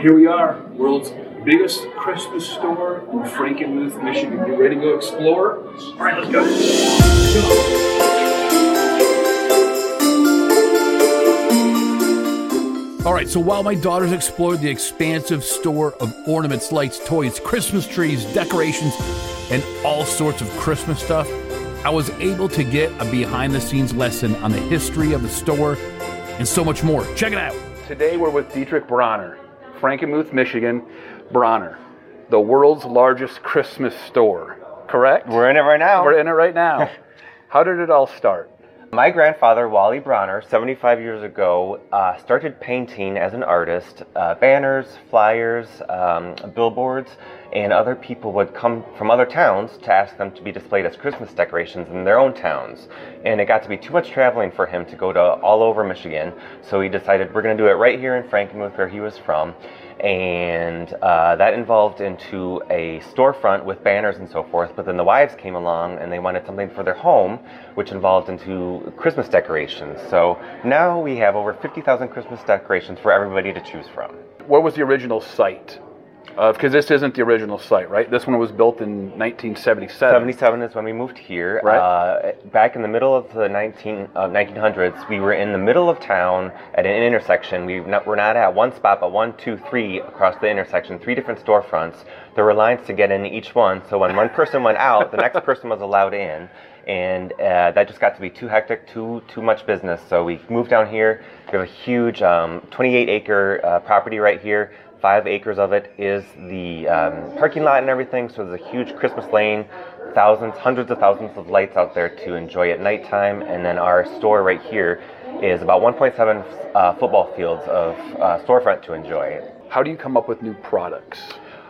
Here we are, world's biggest Christmas store in Frankenmuth, Michigan. You ready to go explore? All right, let's go. All right, so while my daughters explored the expansive store of ornaments, lights, toys, Christmas trees, decorations, and all sorts of Christmas stuff, I was able to get a behind the scenes lesson on the history of the store and so much more. Check it out. Today we're with Dietrich Bronner, Frankenmuth, Michigan. Bronner, the world's largest Christmas store, correct? We're in it right now. We're in it right now. How did it all start? My grandfather, Wally Bronner, 75 years ago, uh, started painting as an artist. Uh, banners, flyers, um, billboards, and other people would come from other towns to ask them to be displayed as Christmas decorations in their own towns. And it got to be too much traveling for him to go to all over Michigan, so he decided we're going to do it right here in Frankenmuth, where he was from and uh, that involved into a storefront with banners and so forth. But then the wives came along and they wanted something for their home, which involved into Christmas decorations. So now we have over 50,000 Christmas decorations for everybody to choose from. What was the original site? Because this isn't the original site, right? This one was built in 1977. 77 is when we moved here. Right. Uh, back in the middle of the 19, uh, 1900s, we were in the middle of town at an intersection. We not, we're not at one spot, but one, two, three across the intersection, three different storefronts. There were lines to get in each one, so when one person went out, the next person was allowed in. And uh, that just got to be too hectic, too too much business. So we moved down here. We have a huge um, 28 acre uh, property right here five acres of it is the um, parking lot and everything. So there's a huge Christmas lane, thousands, hundreds of thousands of lights out there to enjoy at nighttime. And then our store right here is about 1.7 uh, football fields of uh, storefront to enjoy. How do you come up with new products?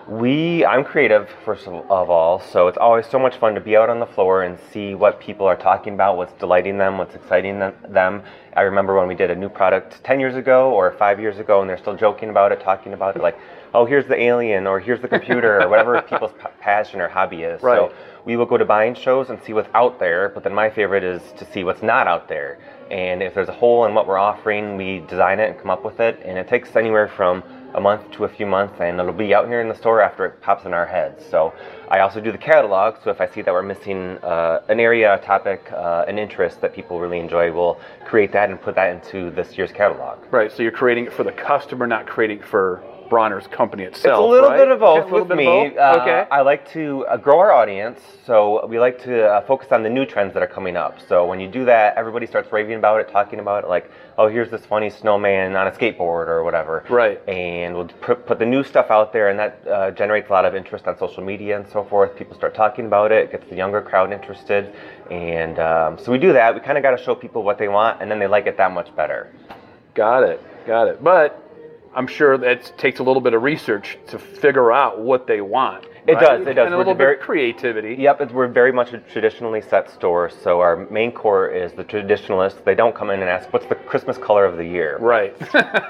We, I'm creative first of, all, so it's always so much fun to be out on the floor and see what people are talking about, what's delighting them, what's exciting them. I remember when we did a new product 10 years ago or five years ago, and they're still joking about it, talking about it, like, oh, here's the alien or here's the computer or whatever people's p- passion or hobby is. Right. So we will go to buying shows and see what's out there, but then my favorite is to see what's not out there. And if there's a hole in what we're offering, we design it and come up with it, and it takes anywhere from a month to a few months, and it'll be out here in the store after it pops in our heads. So I also do the catalog. So if I see that we're missing uh, an area, a topic, uh, an interest that people really enjoy, we'll create that and put that into this year's catalog. Right. So you're creating it for the customer, not creating it for Bronner's company itself. It's a little right? bit of both with me. both? Uh, okay. I like to uh, grow our audience, so we like to uh, focus on the new trends that are coming up. So when you do that, everybody starts raving about it, talking about it, like, oh, here's this funny snowman on a skateboard or whatever. Right. And we'll put, put the new stuff out there, and that uh, generates a lot of interest on social media and so forth. People start talking about it, gets the younger crowd interested, and um, so we do that. We kind of got to show people what they want, and then they like it that much better. Got it. Got it. But I'm sure that takes a little bit of research to figure out what they want. It right? does, it does. And a We're little very- bit of creativity. Yep, it's, we're very much a traditionally set store. So our main core is the traditionalists. They don't come in and ask, "What's the Christmas color of the year?" Right.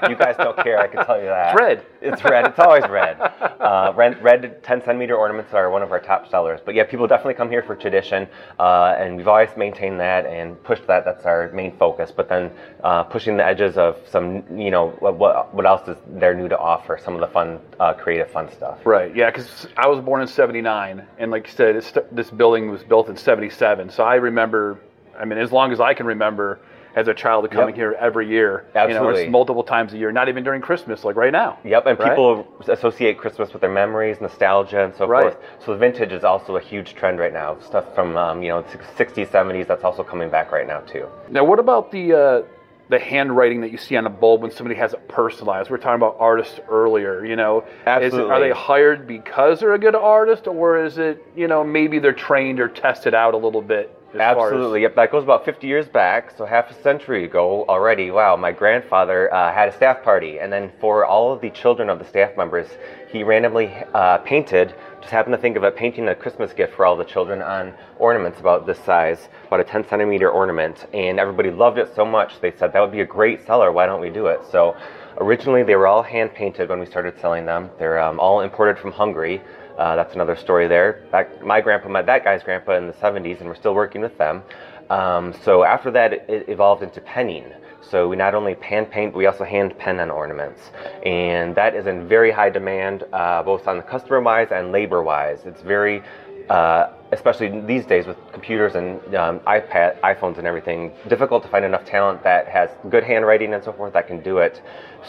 You guys don't care. I can tell you that. It's red. It's red. It's always red. Uh, red, red 10 centimeter ornaments are one of our top sellers. But yeah, people definitely come here for tradition, uh, and we've always maintained that and pushed that. That's our main focus. But then uh, pushing the edges of some, you know, what what what else is there new to offer? Some of the fun, uh, creative, fun stuff. Right. Yeah, because I was born in '79, and like you said, it's, this building was built in '77. So I remember, I mean, as long as I can remember, as a child coming Yep. here every year. You know, Absolutely. it's multiple times a year, not even during Christmas, like right now. Yep, and Right? people associate Christmas with their memories, nostalgia, and so Right. forth. So the vintage is also a huge trend right now. Stuff from um, you know 60s, 70s. That's also coming back right now too. Now, what about the uh, the handwriting that you see on a bulb when somebody has it personalized? We are talking about artists earlier. You know, Is it, are they hired because they're a good artist, or is it you know maybe they're trained or tested out a little bit? far as- Absolutely. Yep, that goes about 50 years back, so half a century ago already. Wow, my grandfather uh, had a staff party, and then for all of the children of the staff members, he randomly uh, painted, just happened to think of it, painting a Christmas gift for all the children on ornaments about this size, about a 10 centimeter ornament, and everybody loved it so much, they said that would be a great seller, why don't we do it? So originally they were all hand painted when we started selling them. They're um, all imported from Hungary. Uh, that's another story there. Back, my grandpa met that guy's grandpa in the 70s, and we're still working with them. Um, so after that, it evolved into penning. So we not only hand paint, but we also hand pen on ornaments, and that is in very high demand, uh, both on the customer wise and labor wise. It's very uh, especially these days with computers and um, iPad, iPhones and everything, difficult to find enough talent that has good handwriting and so forth that can do it.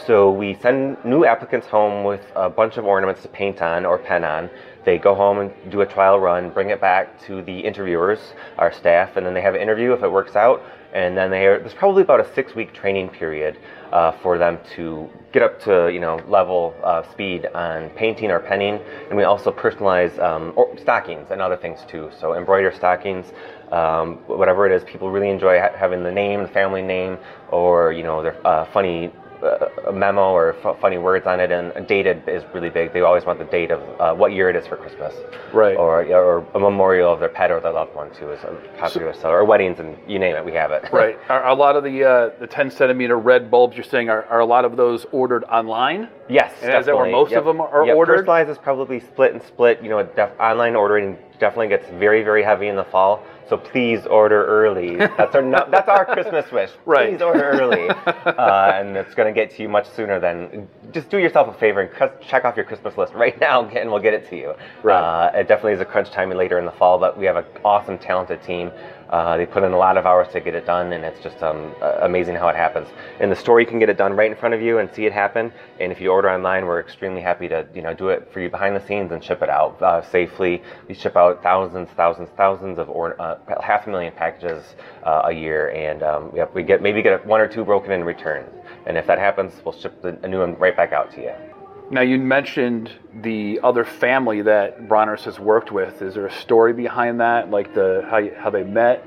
So we send new applicants home with a bunch of ornaments to paint on or pen on. They go home and do a trial run, bring it back to the interviewers, our staff, and then they have an interview if it works out. And then they are, there's probably about a six week training period uh, for them to get up to you know level uh, speed on painting or penning, and we also personalize um, stockings and other things too. So embroider stockings, um, whatever it is, people really enjoy ha- having the name, the family name, or you know their uh, funny a memo or f- funny words on it, and dated is really big. They always want the date of uh, what year it is for Christmas, right? Or or a memorial of their pet or their loved one too is a popular so, seller. Or weddings and you name it, we have it. right. Are a lot of the uh, the 10 centimeter red bulbs you're saying are, are a lot of those ordered online? Yes, and is that where most yep. of them are yep. ordered? Personalized is probably split and split. You know, def- online ordering definitely gets very very heavy in the fall. So please order early. That's our no, that's our Christmas wish. Right. Please order early, uh, and it's going to get to you much sooner than. Just do yourself a favor and check off your Christmas list right now, and we'll get it to you. Right. Uh, it definitely is a crunch time later in the fall, but we have an awesome, talented team. Uh, they put in a lot of hours to get it done, and it's just um, amazing how it happens. In the store, you can get it done right in front of you and see it happen. And if you order online, we're extremely happy to you know do it for you behind the scenes and ship it out uh, safely. We ship out thousands, thousands, thousands of or uh, half a million packages uh, a year, and um, yep, we get maybe get one or two broken in return. And if that happens, we'll ship the, a new one right back out to you. Now you mentioned the other family that Bronner's has worked with. Is there a story behind that, like the how you, how they met?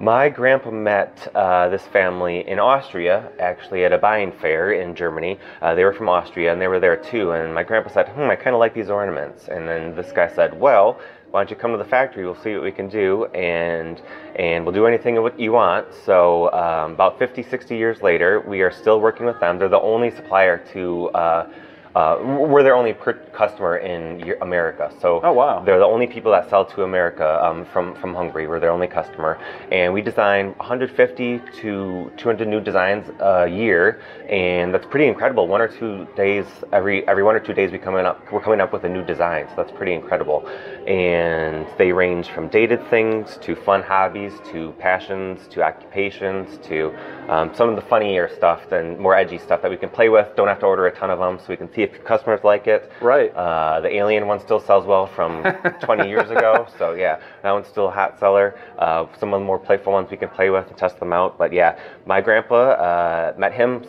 My grandpa met uh, this family in Austria, actually at a buying fair in Germany. Uh, they were from Austria and they were there too. And my grandpa said, "Hmm, I kind of like these ornaments." And then this guy said, "Well, why don't you come to the factory? We'll see what we can do, and and we'll do anything you want." So um, about 50, 60 years later, we are still working with them. They're the only supplier to uh, uh, we're their only customer in America. So oh, wow. they're the only people that sell to America um, from, from Hungary. We're their only customer. And we design 150 to 200 new designs a year. And that's pretty incredible. One or two days, every every one or two days, we coming up, we're coming up with a new design. So that's pretty incredible. And they range from dated things to fun hobbies to passions to occupations to um, some of the funnier stuff and more edgy stuff that we can play with. Don't have to order a ton of them so we can see see if customers like it. Right. Uh, the Alien one still sells well from 20 years ago. So yeah, that one's still a hot seller. Uh, some of the more playful ones we can play with and test them out. But yeah, my grandpa uh, met him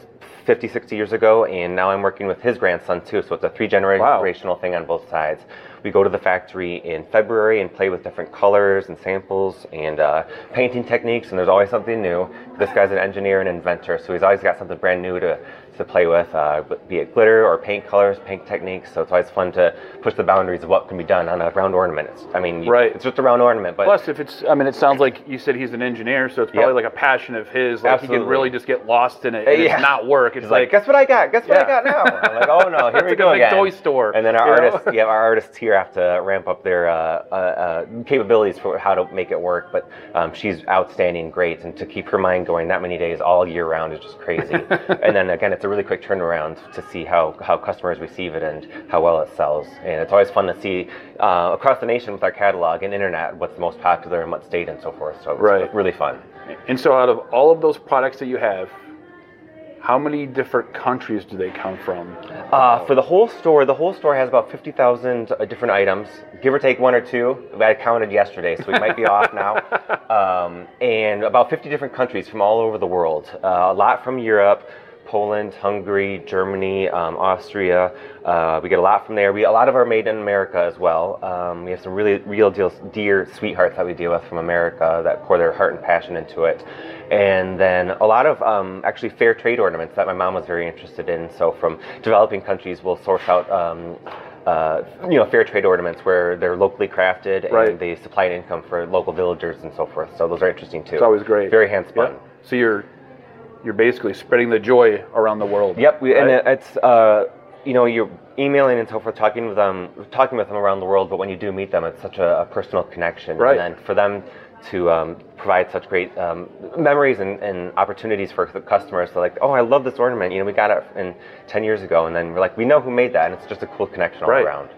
50, 60 years ago, and now I'm working with his grandson too. So it's a three generational wow. thing on both sides. We go to the factory in February and play with different colors and samples and uh, painting techniques, and there's always something new. This guy's an engineer and inventor, so he's always got something brand new to to play with, uh, be it glitter or paint colors, paint techniques. So it's always fun to push the boundaries of what can be done on a round ornament. It's, I mean, right. it's just a round ornament. But plus, if it's, I mean, it sounds like you said he's an engineer, so it's probably yep. like a passion of his. Like Absolutely. he can really just get lost in it. And yeah. It's not work. It's like, like, guess what I got? Guess what yeah. I got now? I'm like, oh no, here we go again. toy store. And then our artists, yeah, our artists here have to ramp up their uh, uh, uh, capabilities for how to make it work. But um, she's outstanding, great, and to keep her mind going that many days all year round is just crazy. and then again, it's a really quick turnaround to see how, how customers receive it and how well it sells. And it's always fun to see uh, across the nation with our catalog and internet what's the most popular and what state and so forth. So it's right. really fun. And so, out of all of those products that you have, how many different countries do they come from? Uh, for the whole store, the whole store has about 50,000 uh, different items, give or take one or two. I counted yesterday, so we might be off now. Um, and about 50 different countries from all over the world. Uh, a lot from Europe, Poland, Hungary, Germany, um, Austria. Uh, we get a lot from there. We a lot of our made in America as well. Um, we have some really real deal, dear sweethearts that we deal with from America that pour their heart and passion into it. And then a lot of um, actually fair trade ornaments that my mom was very interested in. So from developing countries, we'll source out. Um, uh, you know, fair trade ornaments where they're locally crafted and right. they supply an income for local villagers and so forth. So those are interesting too. It's always great. Very hand spun. Yep. So you're you're basically spreading the joy around the world. Yep, we, right? and it's uh, you know you're emailing and so forth, talking with them, talking with them around the world. But when you do meet them, it's such a, a personal connection. Right. And then for them to um, provide such great um, memories and, and opportunities for the customers. So like, oh, I love this ornament. You know, we got it in 10 years ago, and then we're like, we know who made that, and it's just a cool connection all Right. around.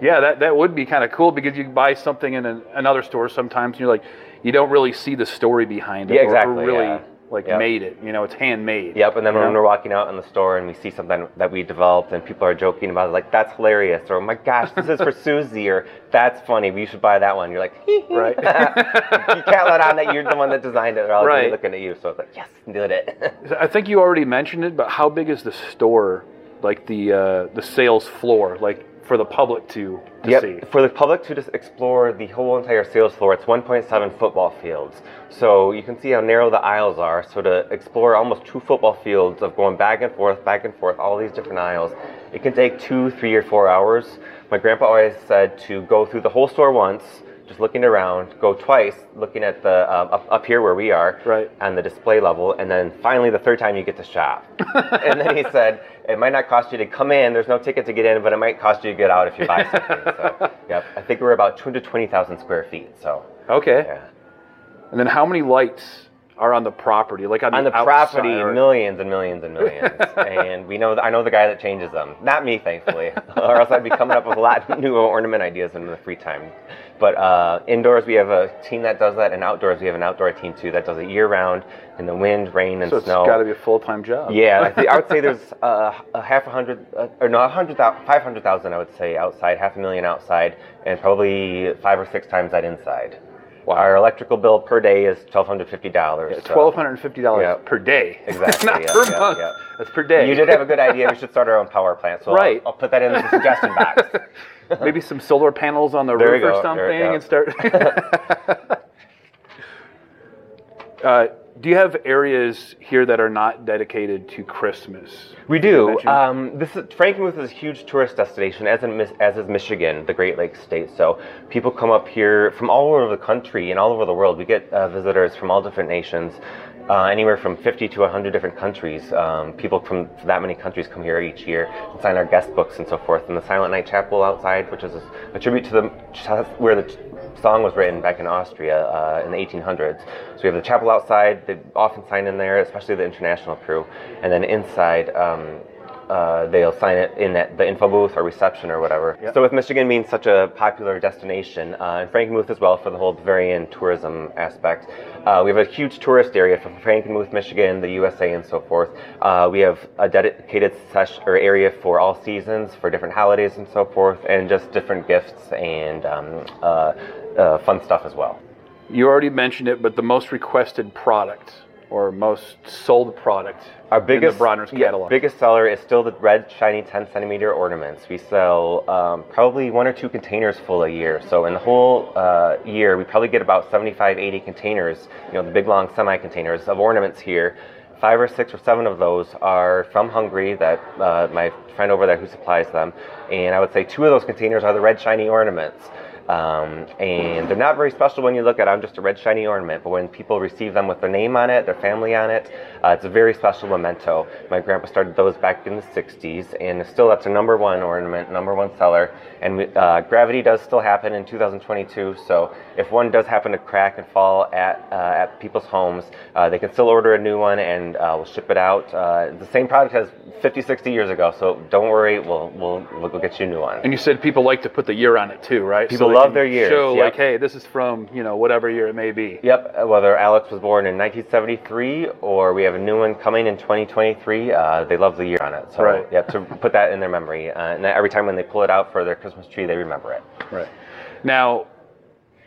Yeah, that, that would be kind of cool because you buy something in an, another store sometimes and you're like, you don't really see the story behind it. Yeah, or- or exactly, really yeah. Like Yep. made it. You know, it's handmade. Yep, and then when know? we're walking out in the store and we see something that we developed and people are joking about it, like, that's hilarious, or oh my gosh, this is for Susie, or that's funny, we should buy that one. You're like, Right. you can't let on that you're the one that designed it, or I'll Right. be looking at you. So it's like, yes, did it. I think you already mentioned it, but how big is the store? Like the uh, the sales floor, like for the public to to Yep. see. For the public to just explore the whole entire sales floor, it's 1.7 football fields. So you can see how narrow the aisles are. So to explore almost two football fields of going back and forth, back and forth, all these different aisles, it can take two, three, or four hours. My grandpa always said to go through the whole store once, just looking around, go twice, looking at the um, up, up here where we are, Right. on the display level, and then finally the third time you get to shop. and then he said, it might not cost you to come in, there's no ticket to get in, but it might cost you to get out if you buy something. so, yep, I think we're about 220,000 square feet. So, Okay. yeah. And then how many lights are on the property? Like on, On the outside property, or- millions and millions and millions. and we know, I know the guy that changes them. Not me, thankfully, or else I'd be coming up with a lot of new ornament ideas in the free time. But uh, indoors, we have a team that does that, and outdoors, we have an outdoor team too that does it year round in the wind, rain, and So it's snow. got to be a full time job. Yeah, I, think, I would say there's uh, a half a hundred, uh, or no, a hundred thousand, five hundred thousand, I would say outside, half a million outside, and probably five or six times that inside. Our electrical bill per day is twelve hundred fifty dollars. Twelve hundred fifty dollars Yeah. per day. Exactly, Not yeah, per yeah, month. yeah. That's per day. You did have a good idea. We should start our own power plant. So I'll- Right. I'll, put that in the suggestion box. Maybe some solar panels on the There roof or something, there you go. and start. uh, do you have areas here that are not dedicated to Christmas? We do. Um, this is, Frankenmuth is a huge tourist destination, as in, as is Michigan, the Great Lakes state. So people come up here from all over the country and all over the world. We get uh, visitors from all different nations, uh, anywhere from 50 to 100 different countries. Um, people from that many countries come here each year and sign our guest books and so forth. And the Silent Night Chapel outside, which is a, tribute to the where the song was written back in Austria uh, in the 1800s. So we have the chapel outside. They often sign in there, especially the international crew. And then inside, um, uh, they'll sign it in at the info booth or reception or whatever. Yep. So with Michigan being such a popular destination, uh, and Frankenmuth as well for the whole Bavarian tourism aspect, uh, we have a huge tourist area for Frankenmuth, Michigan, the USA, and so forth. Uh, we have a dedicated sesh- or area for all seasons, for different holidays and so forth, and just different gifts and um, uh, uh, fun stuff as well. You already mentioned it, but the most requested product or most sold product Our biggest in the Bronner's yeah, catalog. biggest seller is still the red shiny 10 centimeter ornaments. We sell um, probably one or two containers full a year. So in the whole uh, year, we probably get about 75, 80 containers. You know, the big long semi containers of ornaments here. Five or six or seven of those are from Hungary. That uh, my friend over there who supplies them, and I would say two of those containers are the red shiny ornaments. Um, and they're not very special when you look at them, I'm just a red shiny ornament. But when people receive them with their name on it, their family on it, uh, it's a very special memento. My grandpa started those back in the 60s, and still that's a number one ornament, number one seller. And we, uh, gravity does still happen in 2022, so if one does happen to crack and fall at, uh, at people's homes, uh, they can still order a new one and uh, we'll ship it out. Uh, the same product as 50, 60 years ago, so don't worry, we'll, we'll, we'll go get you a new one. And you said people like to put the year on it too, right? People they love their years, Show yep. like, hey, this is from you know whatever year it may be. Yep, uh, whether Alex was born in 1973 or we have a new one coming in 2023, uh, they love the year on it. So, Right. yeah, to put that in their memory. Uh, and every time when they pull it out for their Christmas tree, they remember it. Right. Now,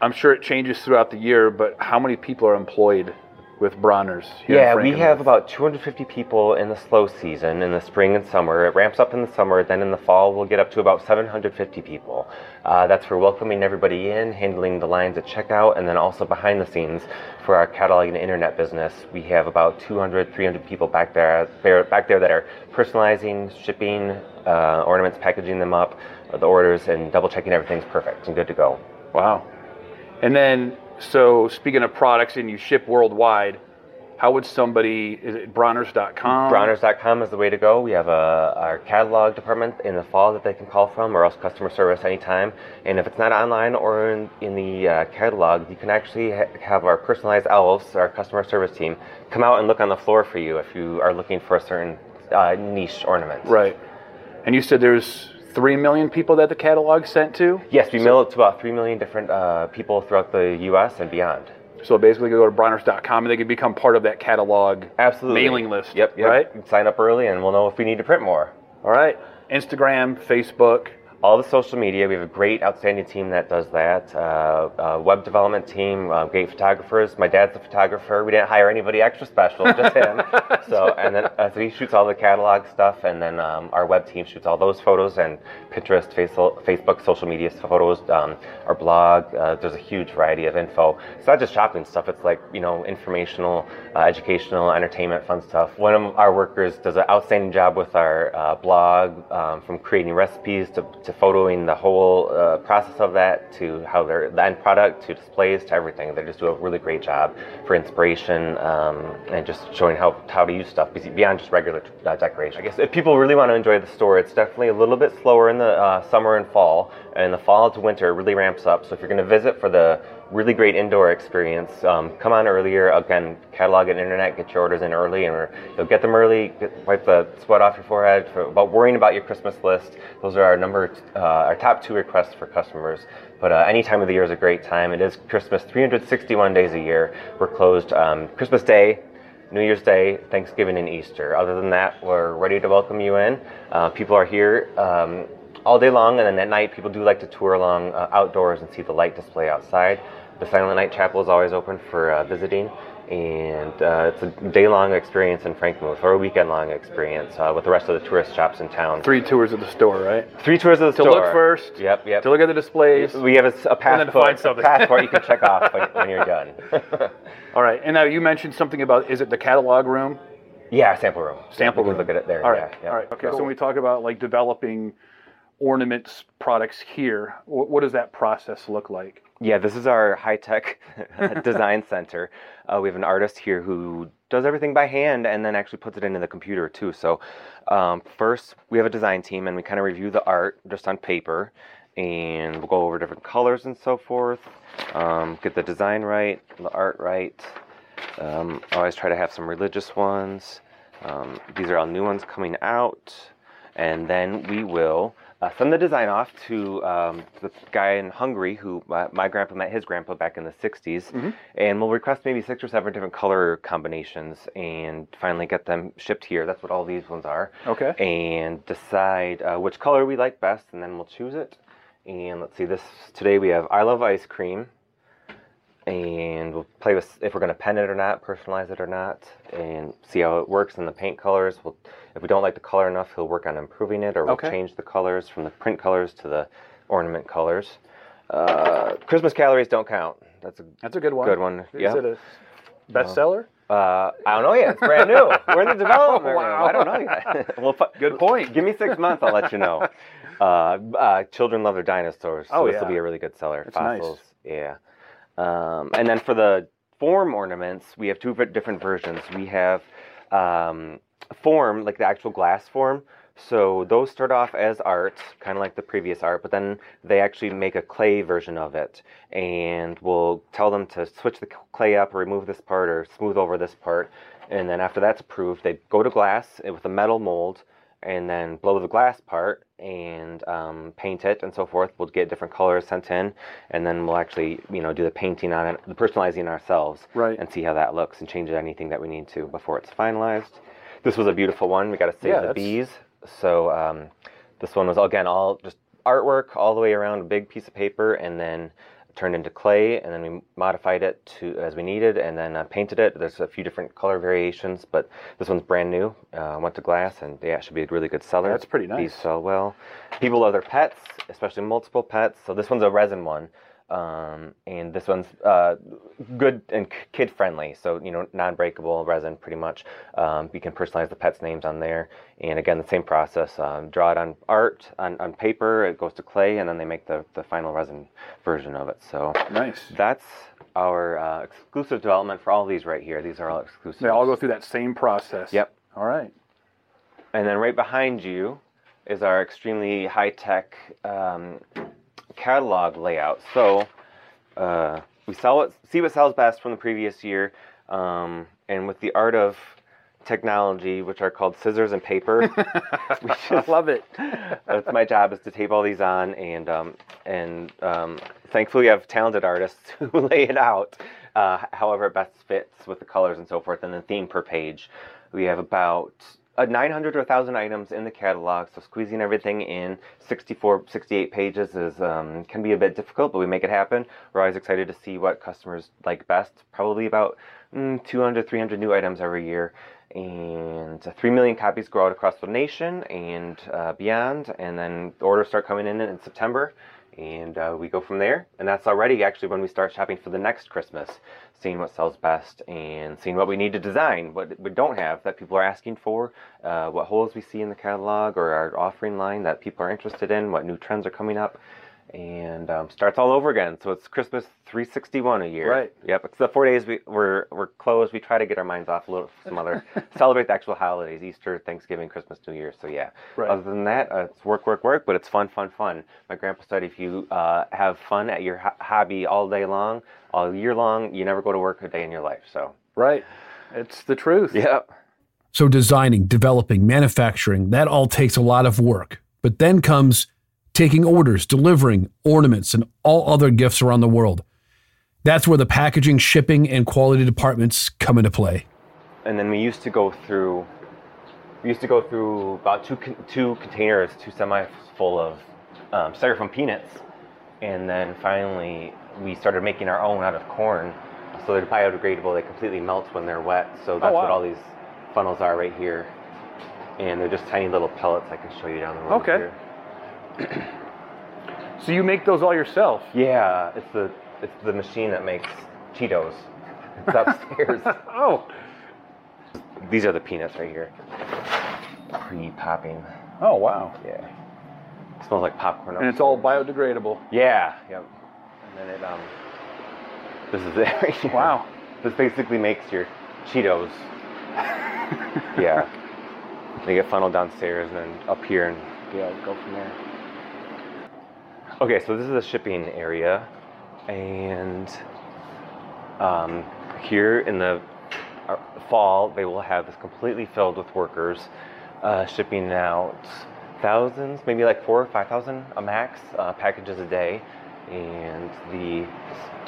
I'm sure it changes throughout the year, but how many people are employed with Bronner's? Yeah, we have about 250 people in the slow season in the spring and summer. It ramps up in the summer, then in the fall we'll get up to about 750 people. Uh, that's for welcoming everybody in, handling the lines at checkout, and then also behind the scenes for our catalog and internet business. We have about 200, 300 people back there, back there that are personalizing, shipping uh, ornaments, packaging them up, the orders, and double checking everything's perfect and good to go. Wow. And then, so speaking of products, and you ship worldwide, how would somebody? Is it Bronner's.com? Bronner's.com is the way to go. We have a our catalog department in the fall that they can call from, or else customer service anytime. And if it's not online or in, in the uh, catalog, you can actually ha- have our personalized elves, our customer service team, come out and look on the floor for you if you are looking for a certain uh, niche ornament. Right. And you said there's three million people that the catalog sent to. Yes, we mail it to about three million different uh, people throughout the U.S. and beyond. So basically, go to Bronner's.com and they can become part of that catalog Absolutely. mailing list. Yep, yep. Right. Sign up early, and we'll know if we need to print more. All right. Instagram, Facebook. All the social media. We have a great, outstanding team that does that. Uh, uh, web development team, uh, great photographers. My dad's a photographer. We didn't hire anybody extra special, just him. so and then uh, so he shoots all the catalog stuff, and then um, our web team shoots all those photos and Pinterest, Facebook, Facebook social media photos. Um, our blog. Uh, there's a huge variety of info. It's not just shopping stuff. It's like you know informational, uh, educational, entertainment, fun stuff. One of our workers does an outstanding job with our uh, blog, um, from creating recipes to, to photoing the whole uh, process of that to how they're the end product to displays to everything. They just do a really great job for inspiration um, and just showing how how to use stuff beyond just regular uh, decoration. I guess if people really want to enjoy the store, it's definitely a little bit slower in the uh, summer and fall. And the fall to winter really ramps up. So if you're going to visit for the really great indoor experience, um, come on earlier. Again, catalog and internet, get your orders in early, and you'll get them early. Get, wipe the sweat off your forehead for, about worrying about your Christmas list. Those are our number, uh, our top two requests for customers. But uh, any time of the year is a great time. It is Christmas 361 days a year. We're closed um, Christmas Day, New Year's Day, Thanksgiving, and Easter. Other than that, we're ready to welcome you in. Uh, people are here um, all day long, and then at night, people do like to tour along uh, outdoors and see the light display outside. The Silent Night Chapel is always open for uh, visiting, and uh, it's a day-long experience in Frankenmuth, or a weekend-long experience uh, with the rest of the tourist shops in town. Three tours of the store, right? Three tours of the To store. To look first. Yep, yep. To look at the displays. we have a, then to passport, find something. a passport you can check off when, when you're done. All right. And now you mentioned something about is it the catalog room? yeah, sample room. Sample we can room. look at it there. All right. Yeah, yeah. All right. Okay. So when we talk about like developing ornaments products here, what, does that process look like? Yeah, this is our high tech design center. Uh, we have an artist here who does everything by hand and then actually puts it into the computer too. So, um, first, we have a design team and we kind of review the art just on paper and we'll go over different colors and so forth, um, get the design right, the art right. Um, always try to have some religious ones. Um, these are all new ones coming out. And then we will uh, send the design off to um, the guy in Hungary who uh, my grandpa met his grandpa back in the 60s. And we'll request maybe six or seven different color combinations and finally get them shipped here. That's what all these ones are. Okay. And decide uh, which color we like best, and then we'll choose it. And let's see, this today we have I Love Ice Cream and we'll play with if we're going to pen it or not, personalize it or not, and see how it works in the paint colors. We'll, if we don't like the color enough, he'll work on improving it, or we'll Okay. change the colors from the print colors to the ornament colors. Uh, Christmas calories don't count. That's a That's a good one. Good one, Is yeah. it a bestseller? uh, I don't know yet. It's brand new. We're in the development. room. Wow. I don't know yet. well, Good point. Give me six months. I'll let you know. Uh, uh, children love their dinosaurs, so Oh, this will be a really good seller. Nice. Fossils, yeah. Um, and then for the form ornaments, we have two different versions. We have um, form, like the actual glass form. So those start off as art, kind of like the previous art, but then they actually make a clay version of it, and we'll tell them to switch the clay up, or remove this part, or smooth over this part, and then after that's approved, they go to glass with a metal mold, and then blow the glass part and um, paint it and so forth. We'll get different colors sent in, and then we'll actually, you know, do the painting on it, the personalizing ourselves, Right. and see how that looks and change anything that we need to before it's finalized. This was a beautiful one. We got to save Yeah, the that's- bees. So um, this one was again all just artwork all the way around a big piece of paper, and then turned into clay, and then we modified it to as we needed, and then uh, painted it. There's a few different color variations, but this one's brand new. Uh, went to glass, and yeah, it should be a really good seller. That's pretty nice. These sell well. People love their pets, especially multiple pets. So this one's a resin one. Um, and this one's uh, good and kid friendly, so you know non-breakable resin, pretty much. Um, you can personalize the pets' names on there, and again the same process. Um, draw it on art on, on paper, it goes to clay, and then they make the, the final resin version of it. So Nice. that's our uh, exclusive development for all these right here. These are all exclusive. They all go through that same process. Yep. All right. And then right behind you is our extremely high tech um, catalog layout. So uh, we sell what, see what sells best from the previous year. Um, and with the art of technology, which are called scissors and paper, we I just, love it. that's my job is to tape all these on. And, um, and um, thankfully, we have talented artists who lay it out. Uh, however, it best fits with the colors and so forth, and the theme per page. We have about uh, 900 or 1,000 items in the catalog, so squeezing everything in 64, 68 pages is um, can be a bit difficult, but we make it happen. We're always excited to see what customers like best. Probably about mm, 200, 300 new items every year, and uh, 3 million copies go out across the nation and uh, beyond, and then orders start coming in in September. And uh, we go from there, and that's already actually when we start shopping for the next Christmas, seeing what sells best and seeing what we need to design, what we don't have that people are asking for, uh, what holes we see in the catalog or our offering line that people are interested in, what new trends are coming up, and um, starts all over again. So it's Christmas 361 a year. Right. Yep. It's the four days we, we're we're closed. We try to get our minds off a little some other celebrate the actual holidays, Easter, Thanksgiving, Christmas, New Year. So yeah. Right. Other than that, uh, it's work, work, work, but it's fun, fun, fun. My grandpa said if you uh, have fun at your ho- hobby all day long, all year long, you never go to work a day in your life. So Right. It's the truth. yep. So, designing, developing, manufacturing, that all takes a lot of work. But then comes taking orders, delivering ornaments, and all other gifts around the world. That's where the packaging, shipping, and quality departments come into play. and then we used to go through we used to go through about two two containers, two semi full of um, styrofoam peanuts, and then finally we started making our own out of corn. So they're biodegradable; they completely melt when they're wet. So that's what wow. all these funnels are right here, and they're just tiny little pellets. I can show you down the road Okay. here. So you make those all yourself? Yeah, it's the it's the machine that makes Cheetos. It's upstairs. Oh. These are the peanuts right here. Pre-popping. Oh wow. Yeah. smells like popcorn. And it's all biodegradable. Yeah. Yep. And then it um. This is it right here. Wow. This basically makes your Cheetos. yeah. They get funneled downstairs and then up here and yeah, go from there. Okay, so this is the shipping area, and um, here in the uh, fall they will have this completely filled with workers uh, shipping out thousands, maybe like four or five thousand a max uh, packages a day, and the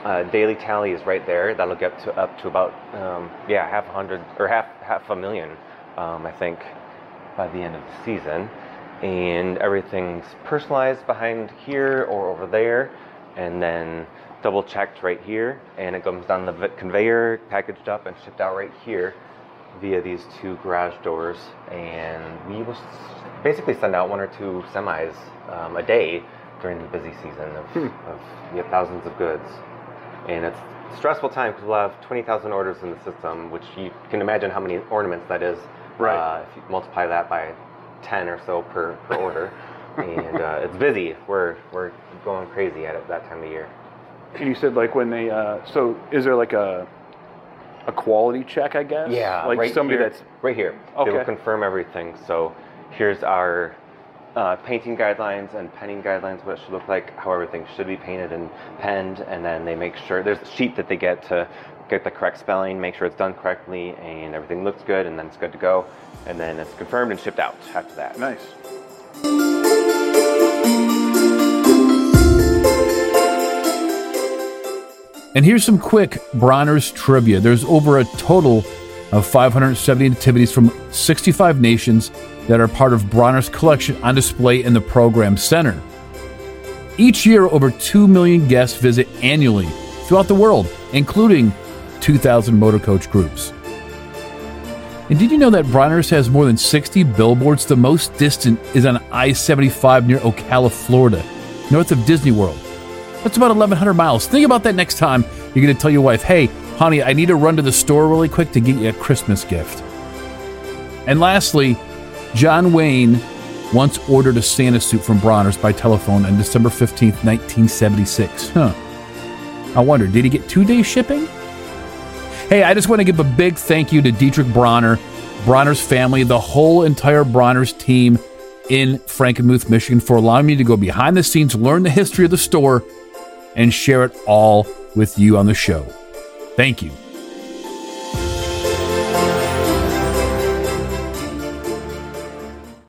uh, daily tally is right there. That'll get to up to about um, yeah half a hundred or half half a million, um, I think, by the end of the season. And everything's personalized behind here or over there, and then double checked right here, and it comes down the conveyor, packaged up, and shipped out right here via these two garage doors. And we will basically send out one or two semis um, a day during the busy season of, of yeah, thousands of goods. And it's a stressful time because we'll have 20,000 orders in the system, which you can imagine how many ornaments that is. Right. Uh, if you multiply that by 10 or so per, per order. and uh, it's busy. We're, we're going crazy at it that time of year. And you said like when they uh so is there like a a quality check, I guess? Yeah, Like right somebody here, that's right here. They will confirm everything. So here's our uh, painting guidelines and penning guidelines, what it should look like, how everything should be painted and penned, and then they make sure there's a sheet that they get to get the correct spelling, make sure it's done correctly, and everything looks good, and then it's good to go, and then it's confirmed and shipped out after that. nice. And here's some quick Bronner's trivia. There's over a total of 570 nativities from 65 nations that are part of Bronner's collection on display in the program center. Each year, over 2 million guests visit annually throughout the world, including 2,000 motor coach groups. And did you know that Bronner's has more than 60 billboards? The most distant is on I 75 near Ocala, Florida, north of Disney World. That's about 1,100 miles. Think about that next time you're going to tell your wife, hey, honey, I need to run to the store really quick to get you a Christmas gift. And lastly, John Wayne once ordered a Santa suit from Bronner's by telephone on December 15th, 1976. Huh. I wonder, did he get two day shipping? Hey, I just want to give a big thank you to Dietrich Bronner, Bronner's family, the whole entire Bronner's team in Frankenmuth, Michigan, for allowing me to go behind the scenes, learn the history of the store, and share it all with you on the show. Thank you.